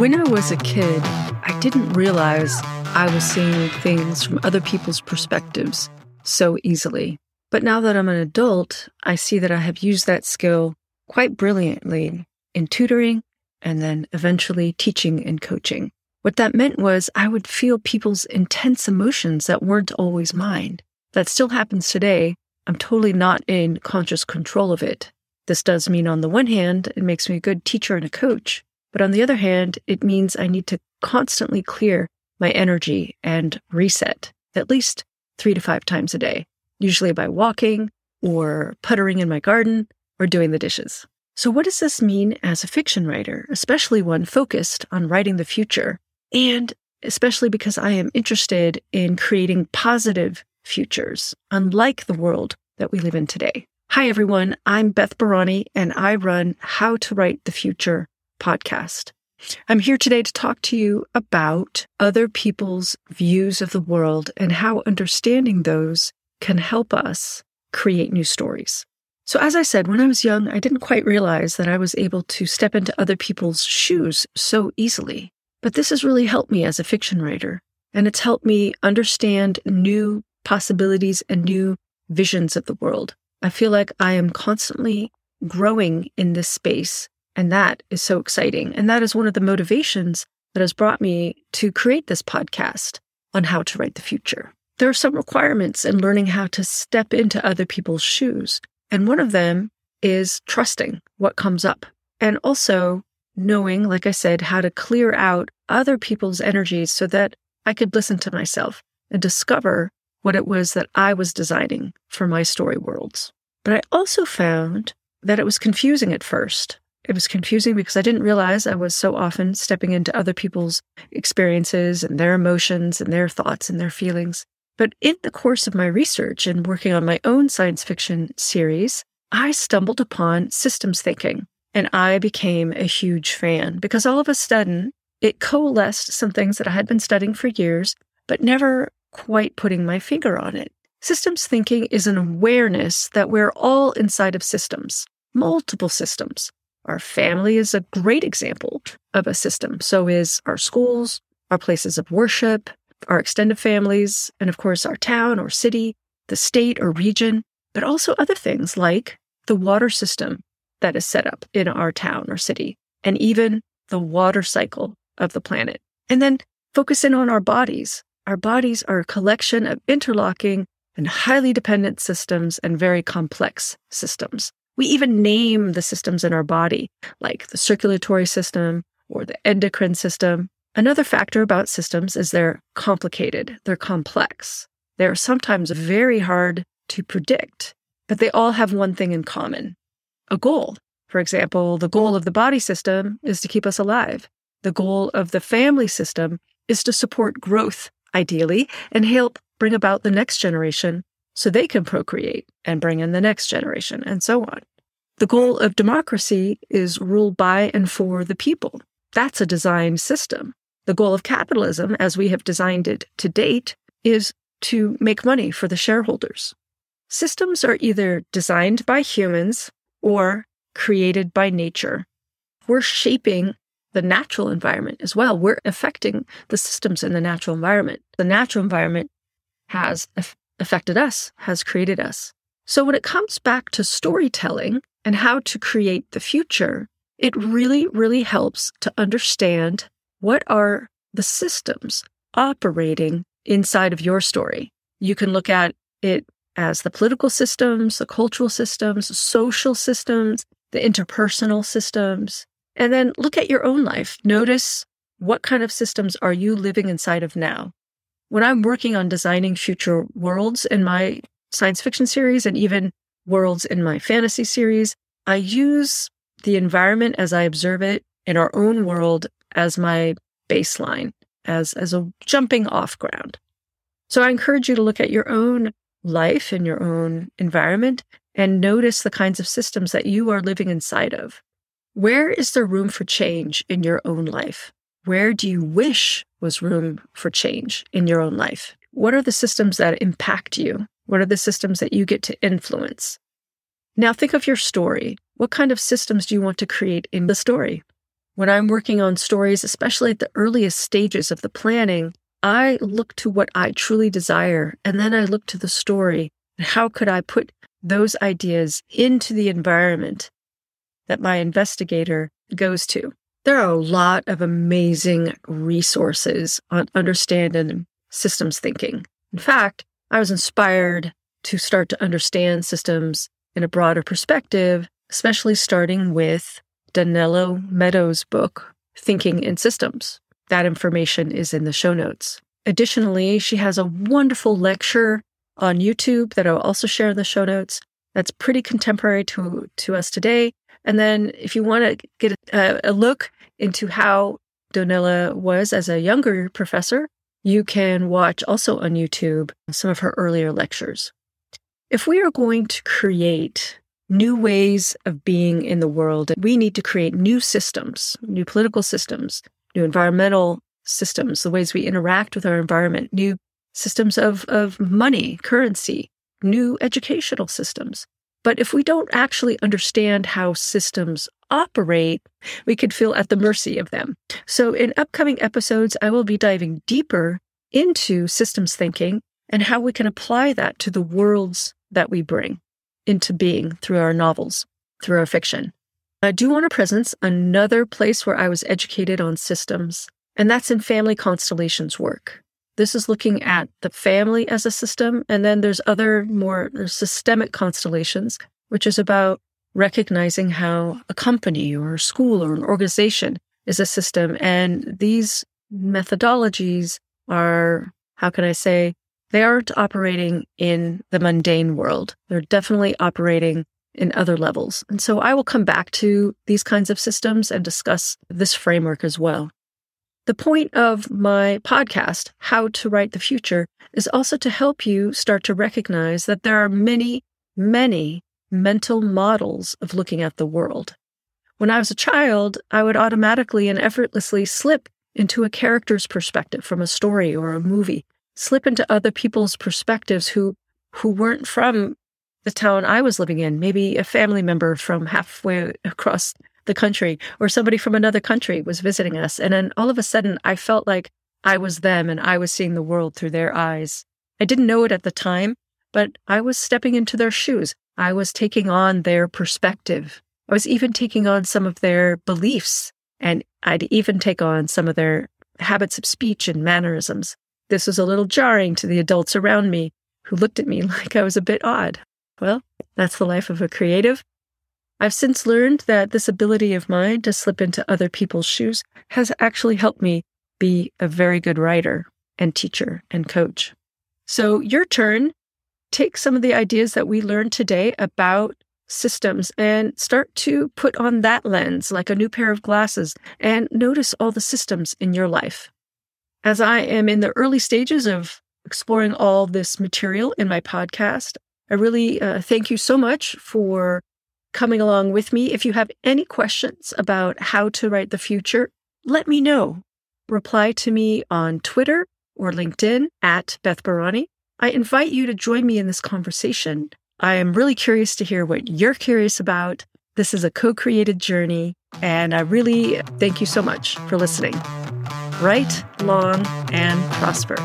When I was a kid, I didn't realize I was seeing things from other people's perspectives so easily. But now that I'm an adult, I see that I have used that skill quite brilliantly in tutoring and then eventually teaching and coaching. What that meant was I would feel people's intense emotions that weren't always mine. That still happens today. I'm totally not in conscious control of it. This does mean, on the one hand, it makes me a good teacher and a coach. But on the other hand, it means I need to constantly clear my energy and reset at least three to five times a day, usually by walking or puttering in my garden or doing the dishes. So, what does this mean as a fiction writer, especially one focused on writing the future? And especially because I am interested in creating positive futures, unlike the world that we live in today. Hi, everyone. I'm Beth Barany, and I run How to Write the Future podcast. I'm here today to talk to you about other people's views of the world and how understanding those can help us create new stories. So, as I said, when I was young, I didn't quite realize that I was able to step into other people's shoes so easily. But this has really helped me as a fiction writer, and it's helped me understand new possibilities and new visions of the world. I feel like I am constantly growing in this space and that is so exciting. And that is one of the motivations that has brought me to create this podcast on how to write the future. There are some requirements in learning how to step into other people's shoes. And one of them is trusting what comes up and also knowing, like I said, how to clear out other people's energies so that I could listen to myself and discover what it was that I was designing for my story worlds. But I also found that it was confusing at first it was confusing because I didn't realize I was so often stepping into other people's experiences and their emotions and their thoughts and their feelings. But in the course of my research and working on my own science fiction series, I stumbled upon systems thinking and I became a huge fan because all of a sudden it coalesced some things that I had been studying for years, but never quite putting my finger on it. Systems thinking is an awareness that we're all inside of systems, multiple systems. Our family is a great example of a system. So is our schools, our places of worship, our extended families, and of course, our town or city, the state or region, but also other things like the water system that is set up in our town or city, and even the water cycle of the planet. And then focus in on our bodies. Our bodies are a collection of interlocking and highly dependent systems and very complex systems. We even name the systems in our body, like the circulatory system or the endocrine system. Another factor about systems is they're complicated, they're complex. They're sometimes very hard to predict, but they all have one thing in common a goal. For example, the goal of the body system is to keep us alive. The goal of the family system is to support growth, ideally, and help bring about the next generation so they can procreate and bring in the next generation, and so on. The goal of democracy is rule by and for the people. That's a designed system. The goal of capitalism, as we have designed it to date, is to make money for the shareholders. Systems are either designed by humans or created by nature. We're shaping the natural environment as well. We're affecting the systems in the natural environment. The natural environment has affected us, has created us. So when it comes back to storytelling, and how to create the future, it really, really helps to understand what are the systems operating inside of your story. You can look at it as the political systems, the cultural systems, social systems, the interpersonal systems, and then look at your own life. Notice what kind of systems are you living inside of now? When I'm working on designing future worlds in my science fiction series and even worlds in my fantasy series, I use the environment as I observe it in our own world as my baseline, as, as a jumping off ground. So I encourage you to look at your own life and your own environment and notice the kinds of systems that you are living inside of. Where is there room for change in your own life? Where do you wish was room for change in your own life? What are the systems that impact you? What are the systems that you get to influence? Now think of your story. What kind of systems do you want to create in the story? When I'm working on stories, especially at the earliest stages of the planning, I look to what I truly desire, and then I look to the story. And how could I put those ideas into the environment that my investigator goes to? There are a lot of amazing resources on understanding systems thinking. In fact, I was inspired to start to understand systems in a broader perspective, especially starting with Donella Meadows' book, Thinking in Systems. That information is in the show notes. Additionally, she has a wonderful lecture on YouTube that I'll also share in the show notes. That's pretty contemporary to, to us today. And then if you want to get a, a look into how Donella was as a younger professor, you can watch also on YouTube some of her earlier lectures. If we are going to create new ways of being in the world, we need to create new systems, new political systems, new environmental systems, the ways we interact with our environment, new systems of, of money, currency, new educational systems. But if we don't actually understand how systems operate, we could feel at the mercy of them. So, in upcoming episodes, I will be diving deeper into systems thinking and how we can apply that to the worlds that we bring into being through our novels, through our fiction. I do want to presence another place where I was educated on systems, and that's in family constellations work. This is looking at the family as a system, and then there's other more systemic constellations, which is about recognizing how a company or a school or an organization is a system. And these methodologies are, how can I say, they aren't operating in the mundane world. They're definitely operating in other levels. And so I will come back to these kinds of systems and discuss this framework as well. The point of my podcast, How to Write the Future, is also to help you start to recognize that there are many, many mental models of looking at the world. When I was a child, I would automatically and effortlessly slip into a character's perspective from a story or a movie, slip into other people's perspectives who who weren't from the town I was living in, maybe a family member from halfway across the country or somebody from another country was visiting us. And then all of a sudden I felt like I was them and I was seeing the world through their eyes. I didn't know it at the time, but I was stepping into their shoes. I was taking on their perspective. I was even taking on some of their beliefs, and I'd even take on some of their habits of speech and mannerisms. This was a little jarring to the adults around me who looked at me like I was a bit odd. Well, that's the life of a creative. I've since learned that this ability of mine to slip into other people's shoes has actually helped me be a very good writer and teacher and coach. So, your turn take some of the ideas that we learned today about systems and start to put on that lens like a new pair of glasses and notice all the systems in your life. As I am in the early stages of exploring all this material in my podcast, I really uh, thank you so much for coming along with me. If you have any questions about how to write the future, let me know. Reply to me on Twitter or LinkedIn at Beth Barany I invite you to join me in this conversation. I am really curious to hear what you're curious about. This is a co created journey, and I really thank you so much for listening. Write long and prosper.